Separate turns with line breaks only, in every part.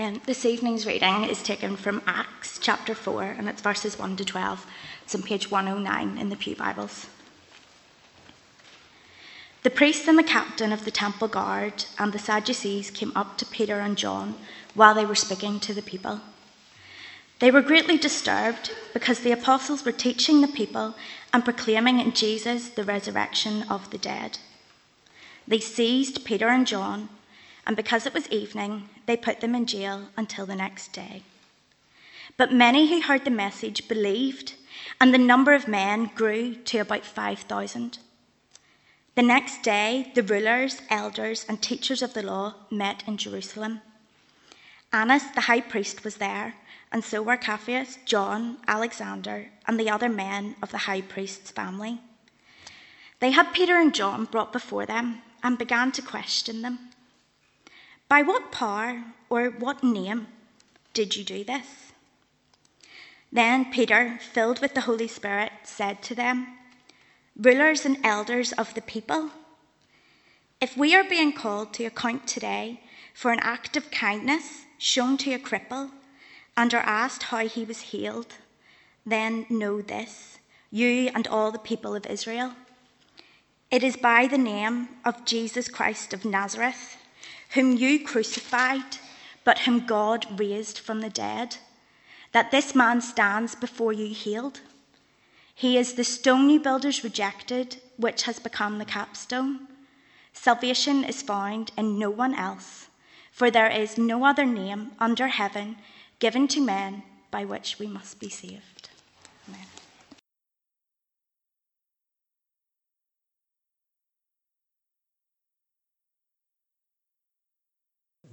Um, this evening's reading is taken from Acts chapter 4, and it's verses 1 to 12. It's on page 109 in the Pew Bibles. The priest and the captain of the temple guard and the Sadducees came up to Peter and John while they were speaking to the people. They were greatly disturbed because the apostles were teaching the people and proclaiming in Jesus the resurrection of the dead. They seized Peter and John, and because it was evening, they put them in jail until the next day. But many who heard the message believed, and the number of men grew to about 5,000. The next day, the rulers, elders, and teachers of the law met in Jerusalem. Annas, the high priest, was there, and so were Caiaphas, John, Alexander, and the other men of the high priest's family. They had Peter and John brought before them and began to question them. By what power or what name did you do this? Then Peter, filled with the Holy Spirit, said to them, Rulers and elders of the people, if we are being called to account today for an act of kindness shown to a cripple and are asked how he was healed, then know this, you and all the people of Israel. It is by the name of Jesus Christ of Nazareth, whom you crucified, but whom God raised from the dead, that this man stands before you healed. He is the stone you builders rejected, which has become the capstone. Salvation is found in no one else, for there is no other name under heaven given to men by which we must be saved. Amen.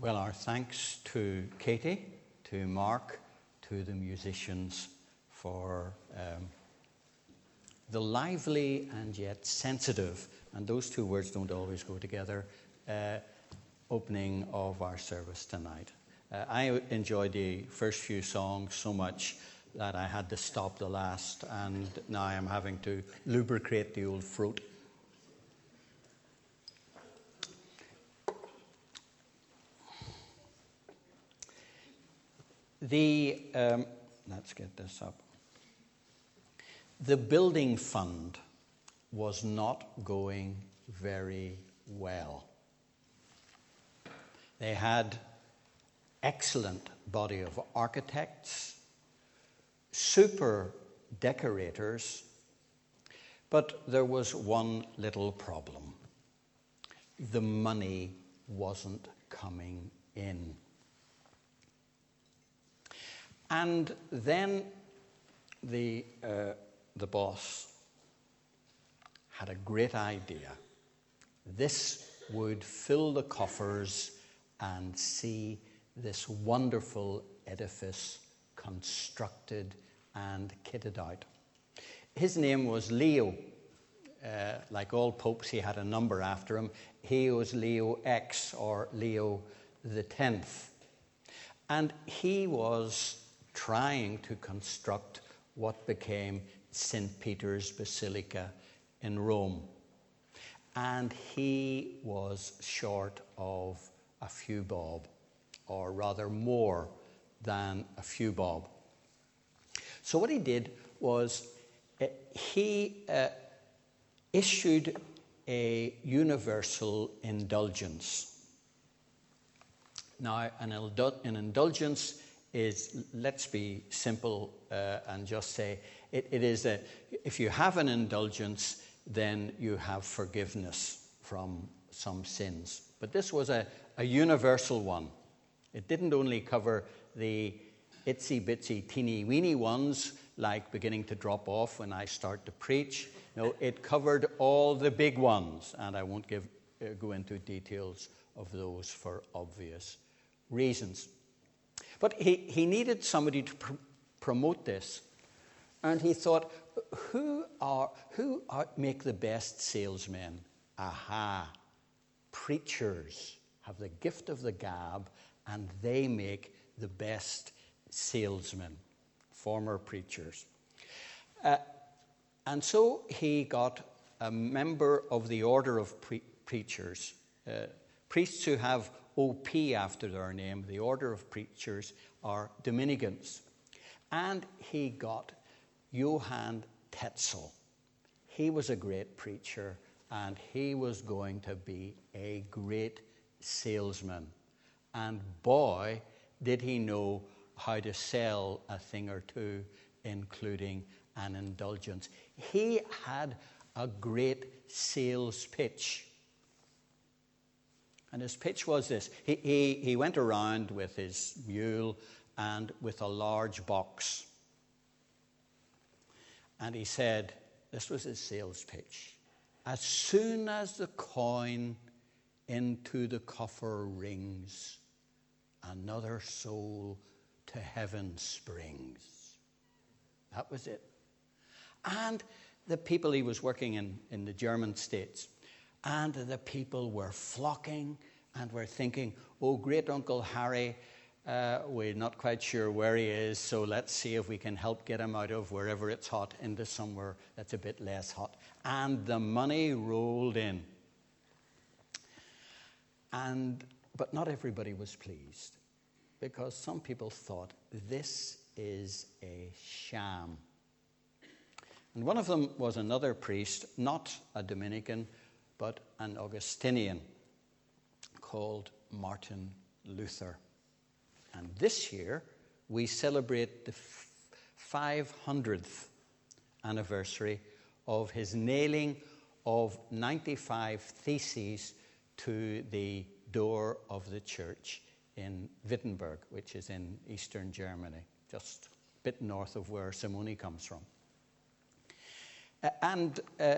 Well, our thanks to Katie, to Mark, to the musicians for um, the lively and yet sensitive, and those two words don't always go together, uh, opening of our service tonight. Uh, I enjoyed the first few songs so much that I had to stop the last, and now I'm having to lubricate the old fruit. The, um, let's get this up. The building fund was not going very well. They had excellent body of architects, super decorators, but there was one little problem. The money wasn't coming in. And then the, uh, the boss had a great idea. This would fill the coffers and see this wonderful edifice constructed and kitted out. His name was Leo. Uh, like all popes, he had a number after him. He was Leo X or Leo the Tenth. And he was trying to construct what became St. Peter's Basilica in Rome. And he was short of a few bob or rather more than a few bob. So, what he did was uh, he uh, issued a universal indulgence. Now, an, an indulgence is, let's be simple uh, and just say, it, it is a, if you have an indulgence, then you have forgiveness from some sins. But this was a, a universal one. It didn't only cover the itsy bitsy teeny weeny ones, like beginning to drop off when I start to preach. No, it covered all the big ones, and I won't give, uh, go into details of those for obvious reasons. But he, he needed somebody to pr- promote this, and he thought, who are who are, make the best salesmen? Aha, preachers have the gift of the gab and they make the best salesmen, former preachers. Uh, and so he got a member of the order of pre- preachers, uh, Priests who have OP after their name, the order of preachers, are Dominicans. And he got Johann Tetzel. He was a great preacher and he was going to be a great salesman. And boy, did he know how to sell a thing or two, including an indulgence. He had a great sales pitch. And his pitch was this he, he, he went around with his mule and with a large box. And he said, This was his sales pitch. As soon as the coin into the coffer rings, another soul to heaven springs. That was it. And the people he was working in, in the German states, and the people were flocking and were thinking, oh, great Uncle Harry, uh, we're not quite sure where he is, so let's see if we can help get him out of wherever it's hot into somewhere that's a bit less hot. And the money rolled in. And, but not everybody was pleased because some people thought this is a sham. And one of them was another priest, not a Dominican, but an Augustinian called Martin Luther. And this year, we celebrate the 500th anniversary of his nailing of 95 theses to the door of the church in Wittenberg, which is in eastern Germany, just a bit north of where Simone comes from. And uh,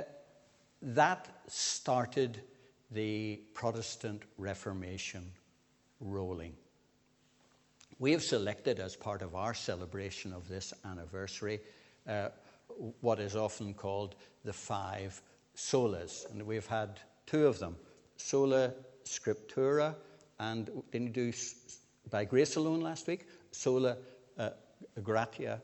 that started the Protestant Reformation rolling. We have selected, as part of our celebration of this anniversary, uh, what is often called the five solas. And we've had two of them sola scriptura, and didn't you do by grace alone last week? Sola uh, gratia.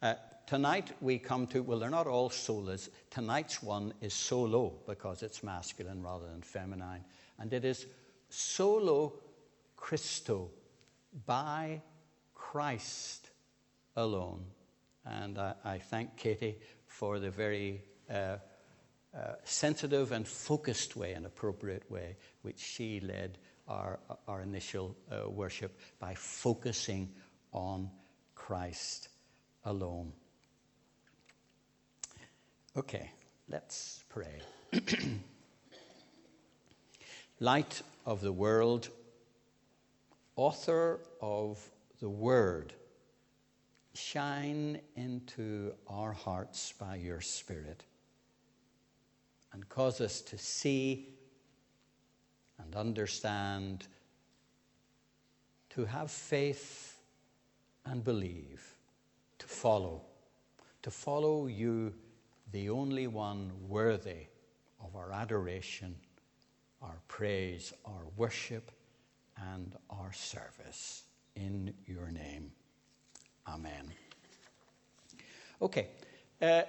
Uh, Tonight we come to, well, they're not all solas. Tonight's one is solo because it's masculine rather than feminine. And it is solo Christo, by Christ alone. And I, I thank Katie for the very uh, uh, sensitive and focused way, and appropriate way, which she led our, our initial uh, worship by focusing on Christ alone. Okay, let's pray. Light of the world, author of the word, shine into our hearts by your Spirit and cause us to see and understand, to have faith and believe, to follow, to follow you the only one worthy of our adoration, our praise, our worship, and our service. In your name. Amen. Okay, uh,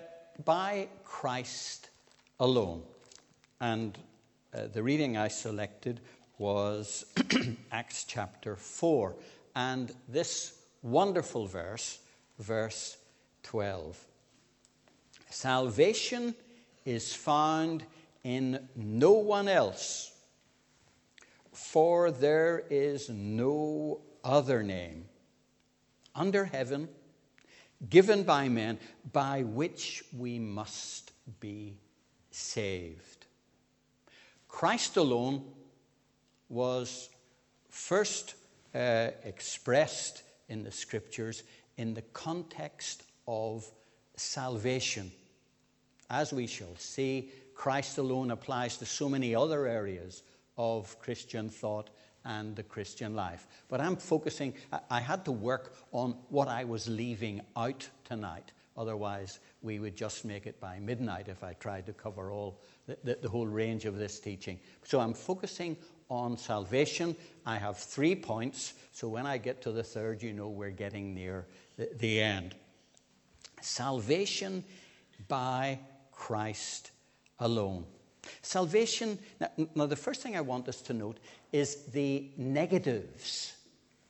by Christ alone. And uh, the reading I selected was Acts chapter 4. And this wonderful verse, verse 12. Salvation is found in no one else, for there is no other name under heaven given by men by which we must be saved. Christ alone was first uh, expressed in the scriptures in the context of salvation. As we shall see, Christ alone applies to so many other areas of Christian thought and the Christian life. But I'm focusing, I had to work on what I was leaving out tonight. Otherwise, we would just make it by midnight if I tried to cover all the, the, the whole range of this teaching. So I'm focusing on salvation. I have three points, so when I get to the third, you know we're getting near the, the end. Salvation by Christ alone. Salvation, now, now, the first thing I want us to note is the negatives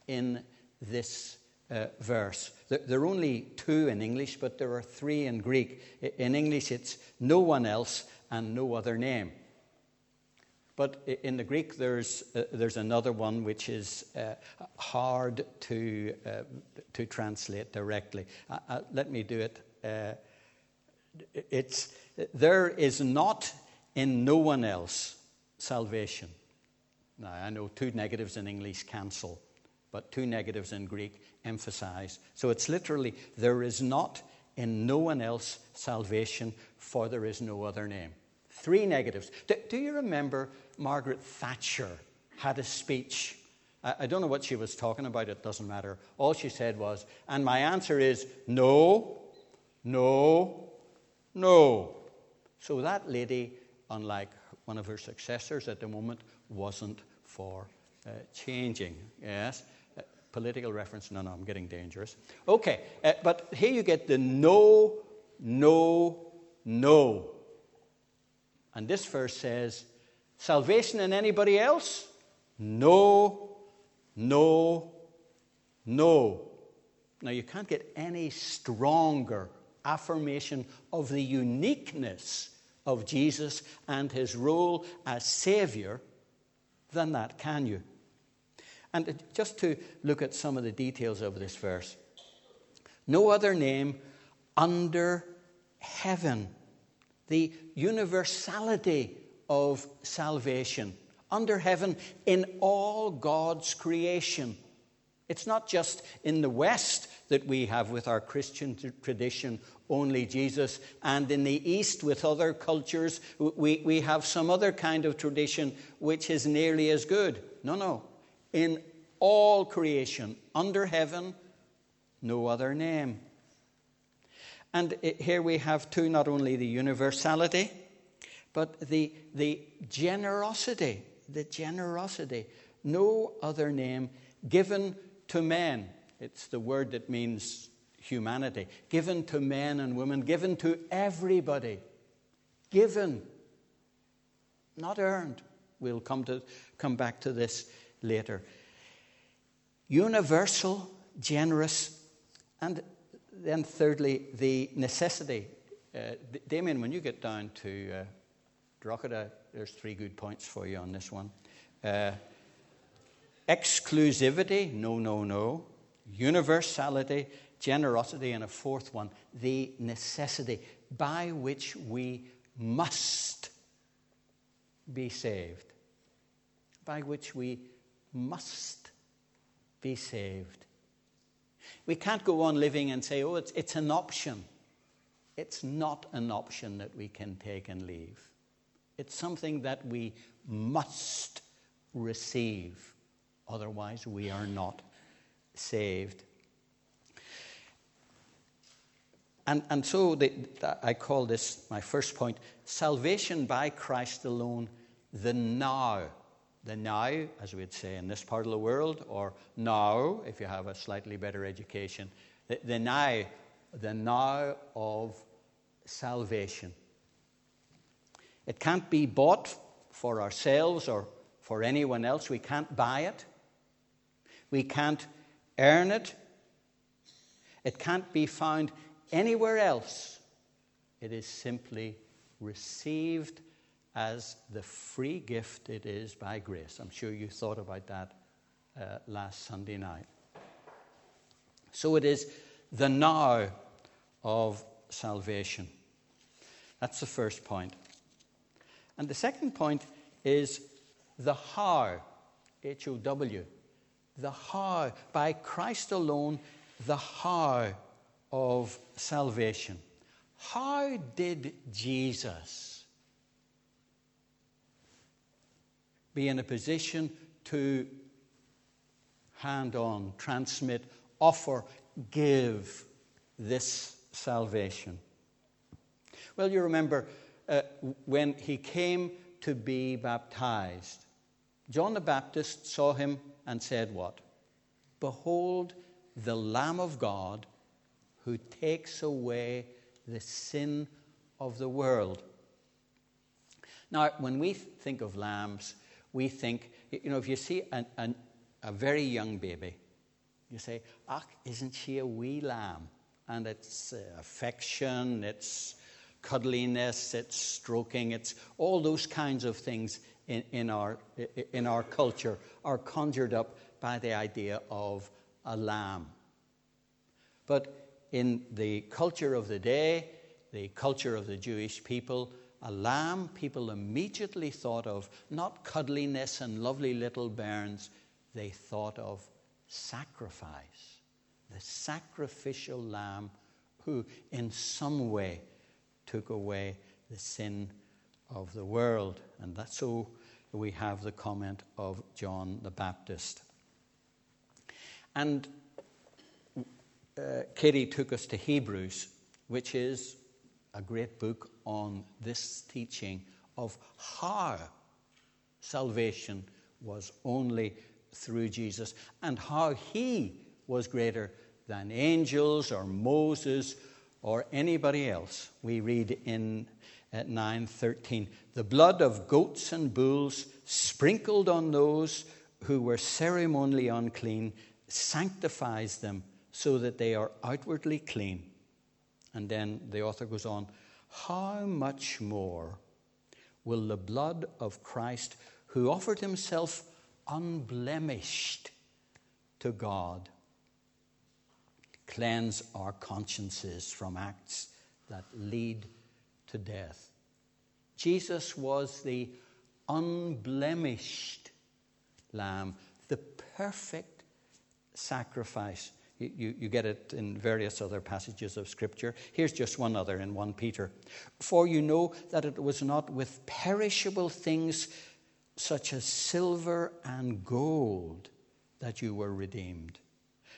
in this uh, verse. There, there, are only two in English, but there are three in Greek. In English, it's no one else and no other name. But in the Greek, there's, uh, there's another one which is uh, hard to, uh, to translate directly. Uh, uh, let me do it. It's, there is not in no one else salvation. Now, I know two negatives in English cancel, but two negatives in Greek emphasize. So it's literally, there is not in no one else salvation, for there is no other name. Three negatives. Do, do you remember Margaret Thatcher had a speech? I, I don't know what she was talking about, it doesn't matter. All she said was, and my answer is no, no, no. So that lady, unlike one of her successors at the moment, wasn't for uh, changing. Yes? Uh, political reference, no, no, I'm getting dangerous. Okay, uh, but here you get the no, no, no. And this verse says, Salvation in anybody else? No, no, no. Now, you can't get any stronger affirmation of the uniqueness of Jesus and his role as Savior than that, can you? And just to look at some of the details of this verse no other name under heaven the universality of salvation under heaven in all God's creation. It's not just in the West that we have with our Christian tradition only Jesus, and in the East with other cultures, we, we have some other kind of tradition which is nearly as good. No, no. In all creation, under heaven, no other name. And here we have too not only the universality, but the, the generosity. The generosity. No other name given to men. It's the word that means humanity. Given to men and women, given to everybody. Given. Not earned. We'll come, to, come back to this later. Universal, generous, and then, thirdly, the necessity. Uh, Damien, when you get down to uh, Drogheda, there's three good points for you on this one. Uh, exclusivity, no, no, no. Universality, generosity, and a fourth one, the necessity by which we must be saved. By which we must be saved. We can't go on living and say, oh, it's, it's an option. It's not an option that we can take and leave. It's something that we must receive. Otherwise, we are not saved. And, and so the, I call this my first point salvation by Christ alone, the now the now, as we'd say in this part of the world, or now, if you have a slightly better education, the, the now, the now of salvation. It can't be bought for ourselves or for anyone else. We can't buy it. We can't earn it. It can't be found anywhere else. It is simply received as the free gift it is by grace. I'm sure you thought about that uh, last Sunday night. So it is the now of salvation. That's the first point. And the second point is the how, H O W. The how, by Christ alone, the how of salvation. How did Jesus be in a position to hand on, transmit, offer, give this salvation. Well, you remember uh, when he came to be baptized, John the Baptist saw him and said, What? Behold, the Lamb of God who takes away the sin of the world. Now, when we think of lambs, we think, you know, if you see an, an, a very young baby, you say, ah, isn't she a wee lamb? And it's uh, affection, it's cuddliness, it's stroking, it's all those kinds of things in, in, our, in our culture are conjured up by the idea of a lamb. But in the culture of the day, the culture of the Jewish people, a lamb people immediately thought of not cuddliness and lovely little bairns, they thought of sacrifice. The sacrificial lamb who, in some way, took away the sin of the world. And that's so we have the comment of John the Baptist. And uh, Katie took us to Hebrews, which is a great book on this teaching of how salvation was only through Jesus and how he was greater than angels or Moses or anybody else. We read in at 9:13 the blood of goats and bulls sprinkled on those who were ceremonially unclean sanctifies them so that they are outwardly clean. And then the author goes on how much more will the blood of Christ who offered himself unblemished to God cleanse our consciences from acts that lead to death. Jesus was the unblemished lamb, the perfect sacrifice. You, you, you, get it in various other passages of Scripture. Here's just one other in 1 Peter. For you know that it was not with perishable things such as silver and gold that you were redeemed,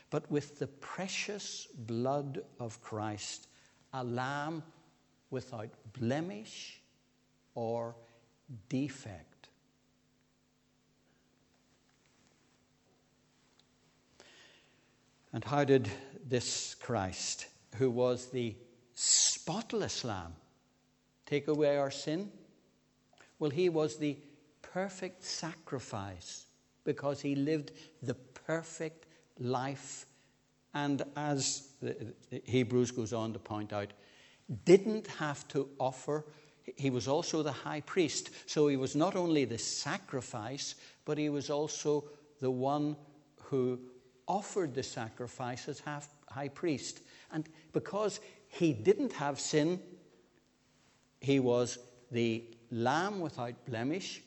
but with the precious blood of Christ, a lamb without blemish or defect. And how did this Christ, who was the spotless lamb, take away our sin? Well, he was the perfect sacrifice because he lived the perfect life. And as Hebrews goes on to point out, didn't have to offer. He was also the high priest. So he was not only the sacrifice, but he was also the one who offered the sacrifice as high priest. And because he didn't have sin, he was the lamb without blemish.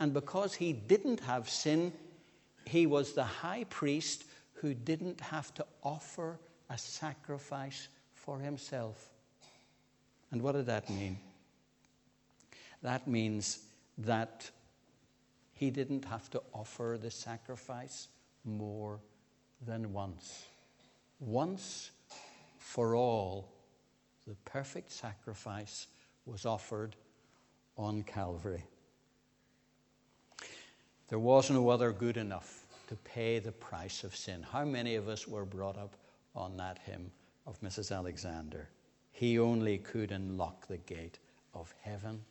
And because he didn't have sin, he was the high priest who didn't have to offer a sacrifice for himself. And what did that mean? That means that he didn't have to offer the sacrifice more than once. Once for all, the perfect sacrifice was offered on Calvary. There was no other good enough to pay the price of sin. How many of us were brought up on that hymn of Mrs. Alexander? He only could unlock the gate of heaven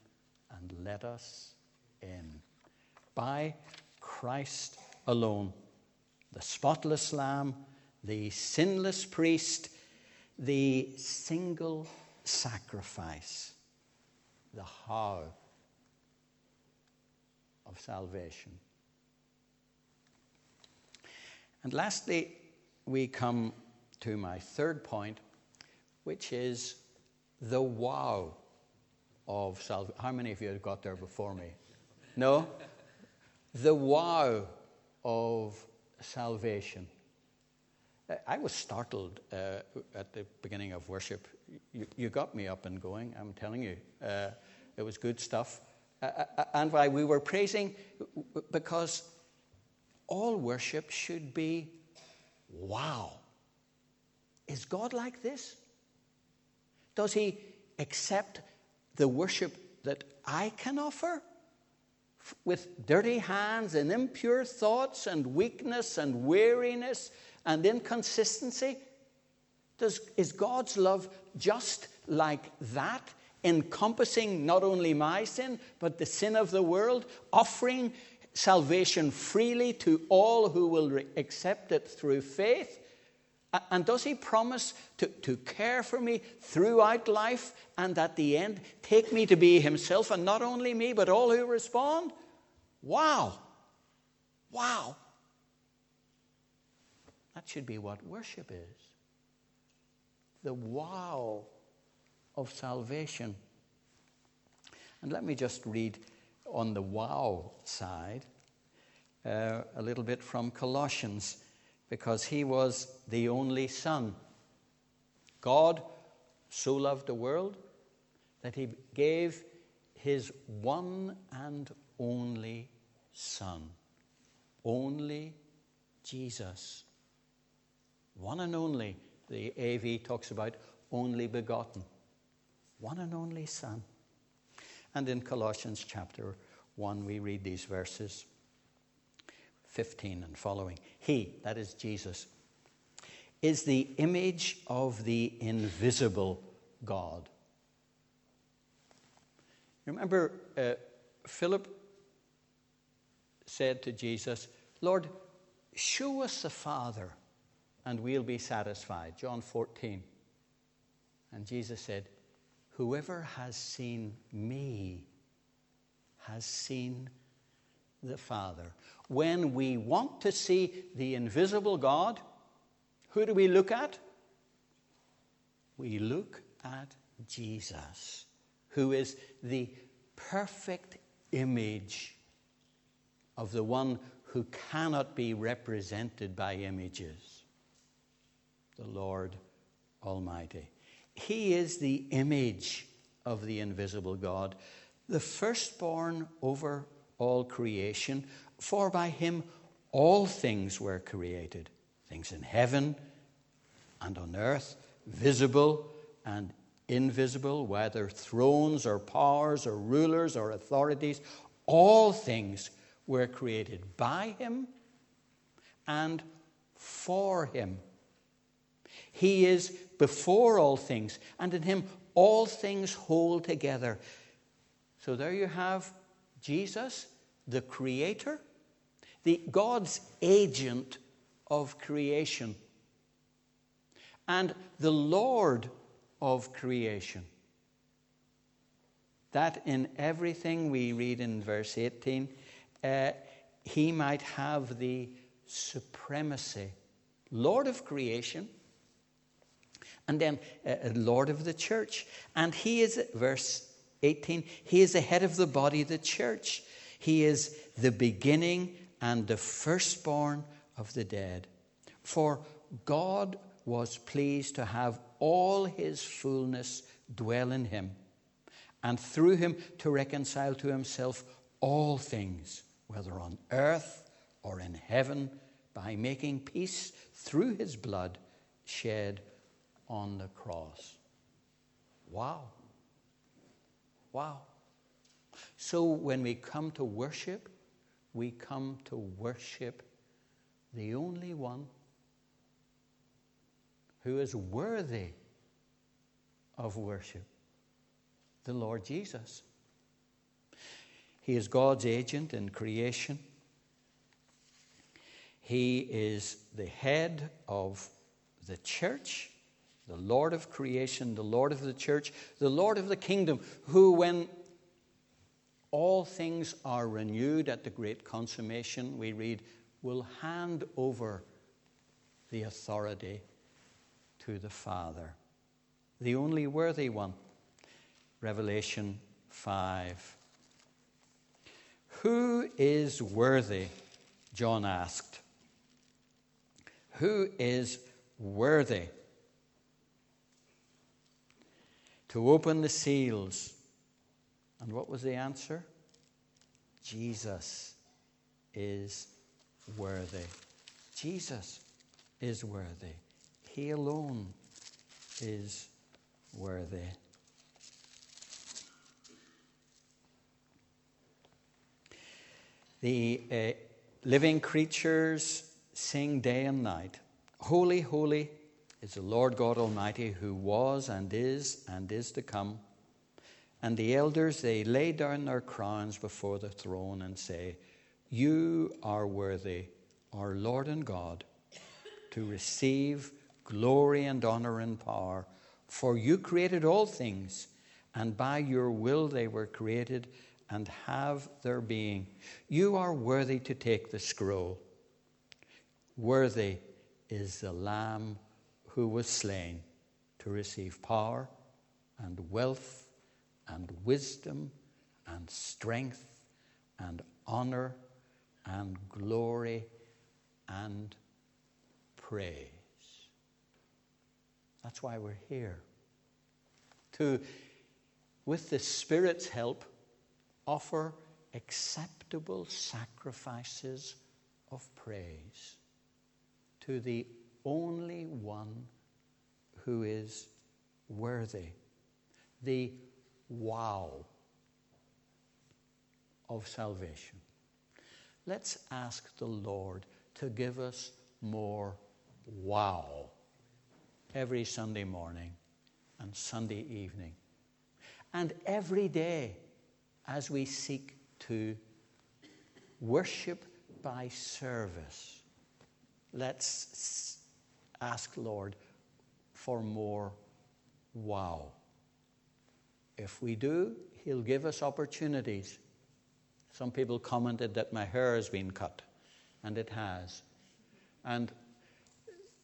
and let us in. By Christ alone, the spotless Lamb, the sinless priest, the single sacrifice, the how of salvation. And lastly, we come to my third point which is the wow of salvation. How many of you have got there before me? No? The wow of salvation. I was startled uh, at the beginning of worship. You, you, got me up and going, I'm telling you. Uh, it was good stuff. Uh, uh, uh and why we were praising, because all worship should be wow. Is God like this? Does he accept the worship that I can offer? With dirty hands and impure thoughts and weakness and weariness and inconsistency? Does, is God's love just like that? encompassing not only my sin, but the sin of the world, offering salvation freely to all who will accept it through faith. And does he promise to, to care for me throughout life and at the end take me to be himself and not only me, but all who respond? Wow! Wow! That should be what worship is the wow of salvation. And let me just read on the wow side uh, a little bit from Colossians, because he was the only Son. God so loved the world that he gave his one and only Son, only Jesus. One and only. The AV talks about only begotten. One and only Son. And in Colossians chapter 1, we read these verses 15 and following. He, that is Jesus, is the image of the invisible God. Remember, uh, Philip said to Jesus, Lord, show us the Father and we'll be satisfied. John 14. And Jesus said, Whoever has seen me has seen the Father. When we want to see the invisible God, who do we look at? We look at Jesus, who is the perfect image of the one who cannot be represented by images, the Lord Almighty. He is the image of the invisible God, the firstborn over all creation, for by him all things were created things in heaven and on earth, visible and invisible, whether thrones or powers or rulers or authorities, all things were created by him and for him. He is before all things, and in him all things hold together. So there you have Jesus, the creator, the God's agent of creation, and the Lord of creation. That in everything we read in verse 18, uh, he might have the supremacy. Lord of creation, and then uh, Lord of the church. And he is, verse 18, he is the head of the body, the church. He is the beginning and the firstborn of the dead. For God was pleased to have all his fullness dwell in him, and through him to reconcile to himself all things, whether on earth or in heaven, by making peace through his blood shed on the cross. Wow. Wow. So when we come to worship, we come to worship the only one who is worthy of worship the Lord Jesus. He is God's agent in creation. He is the head of the church the Lord of creation, the Lord of the church, the Lord of the kingdom, who, when all things are renewed at the great consummation, we read, will hand over the authority to the Father, the only worthy one. Revelation 5. Who is worthy? John asked. Who is worthy? To open the seals. And what was the answer? Jesus is worthy. Jesus is worthy. He alone is worthy. The uh, living creatures sing day and night Holy, holy is the Lord God Almighty who was and is and is to come. And the elders, they lay down their crowns before the throne and say, You are worthy, our Lord and God, to receive glory and honor and power. For you created all things, and by your will they were created and have their being. You are worthy to take the scroll. Worthy is the Lamb who was slain to receive power and wealth and wisdom and strength and honor and glory and praise. That's why we're here. To, with the Spirit's help, offer acceptable sacrifices of praise to the only one who is worthy. The wow of salvation. Let's ask the Lord to give us more wow every Sunday morning and Sunday evening. And every day as we seek to worship by service, let's ask, Lord, for more wow. If we do, He'll give us opportunities. Some people commented that my hair has been cut, and it has. And,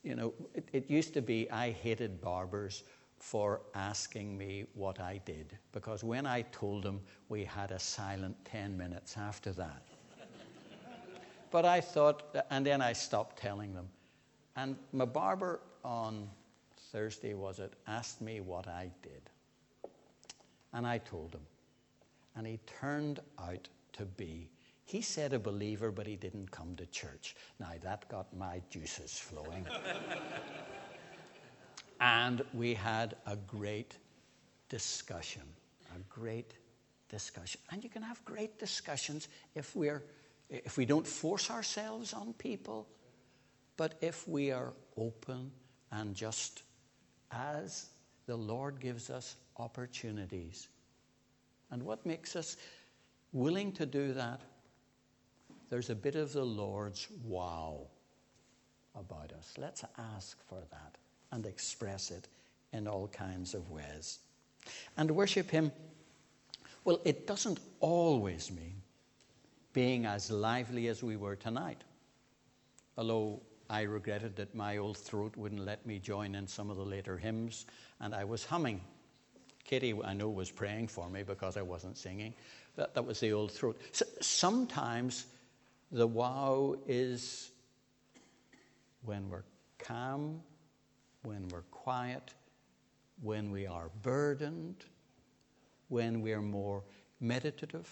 you know, it, it used to be I hated barbers for asking me what I did, because when I told them, we had a silent 10 minutes after that. but I thought, and then I stopped telling them. And my barber on Thursday, was it, asked me what I did. And I told him. And he turned out to be, he said a believer, but he didn't come to church. Now that got my juices flowing. and we had a great discussion. A great discussion. And you can have great discussions if we're if we don't force ourselves on people, but if we are open and just as the Lord gives us opportunities. And what makes us willing to do that? There's a bit of the Lord's wow about us. Let's ask for that and express it in all kinds of ways. And worship Him, well, it doesn't always mean being as lively as we were tonight. Although I regretted that my old throat wouldn't let me join in some of the later hymns, and I was humming. Katie, I know, was praying for me because I wasn't singing. That, that was the old throat. So sometimes the wow is when we're calm, when we're quiet, when we are burdened, when we're more meditative.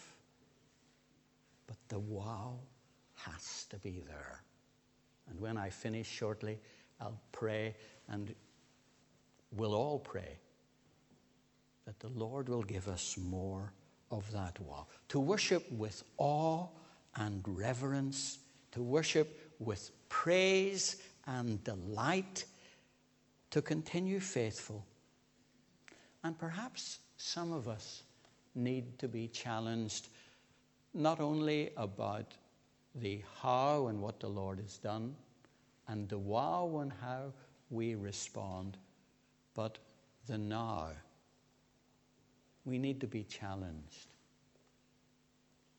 But the wow has to be there. And when I finish shortly, I'll pray and we'll all pray that the Lord will give us more of that wow. To worship with awe and reverence, to worship with praise and delight, to continue faithful. And perhaps some of us need to be challenged not only about the how and what the Lord has done, and the wow and how we respond, but the now. We need to be challenged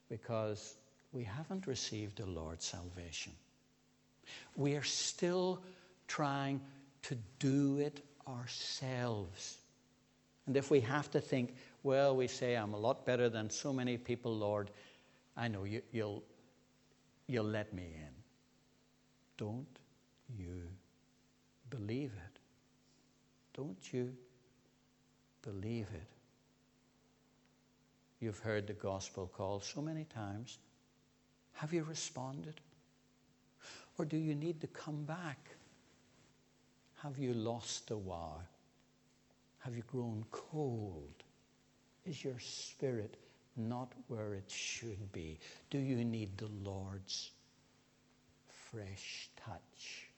because we haven't received the Lord's salvation. We are still trying to do it ourselves. And if we have to think, well, we say, I'm a lot better than so many people, Lord, I know you, will you'll let me in. Don't you believe it? Don't you believe it? You've heard the gospel call so many times. Have you responded? Or do you need to come back? Have you lost the wow? Have you grown cold? Is your spirit not where it should be? Do you need the Lord's fresh touch?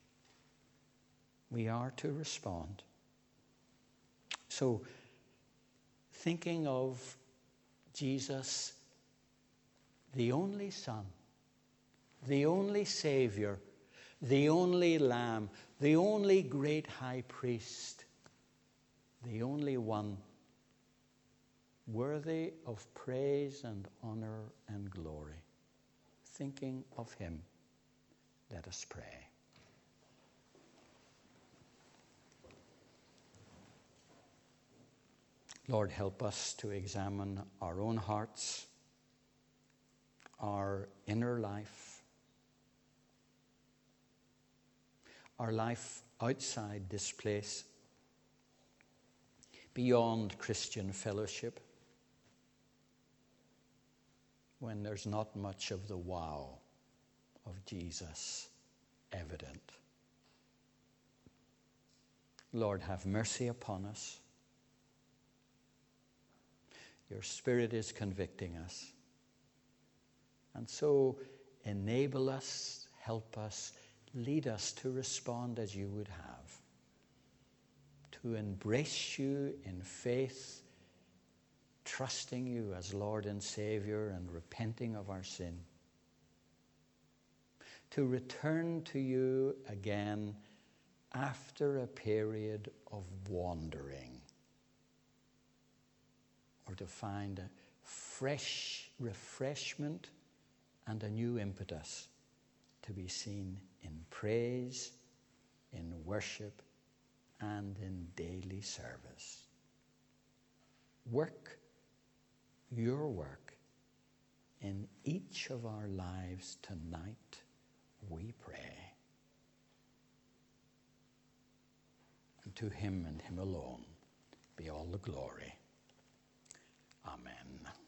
We are to respond. So, thinking of Jesus, the only Son, the only Savior, the only Lamb, the only great High Priest, the only one worthy of praise and honor and glory. Thinking of Him, let us pray. Lord, help us to examine our own hearts, our inner life, our life outside this place, beyond Christian fellowship, when there's not much of the wow of Jesus evident. Lord, have mercy upon us. Your Spirit is convicting us. And so enable us, help us, lead us to respond as you would have, to embrace you in faith, trusting you as Lord and Savior and repenting of our sin, to return to you again after a period of wandering or to find a fresh refreshment and a new impetus to be seen in praise, in worship, and in daily service. Work your work in each of our lives tonight, we pray. And to Him and Him alone be all the glory. Amen.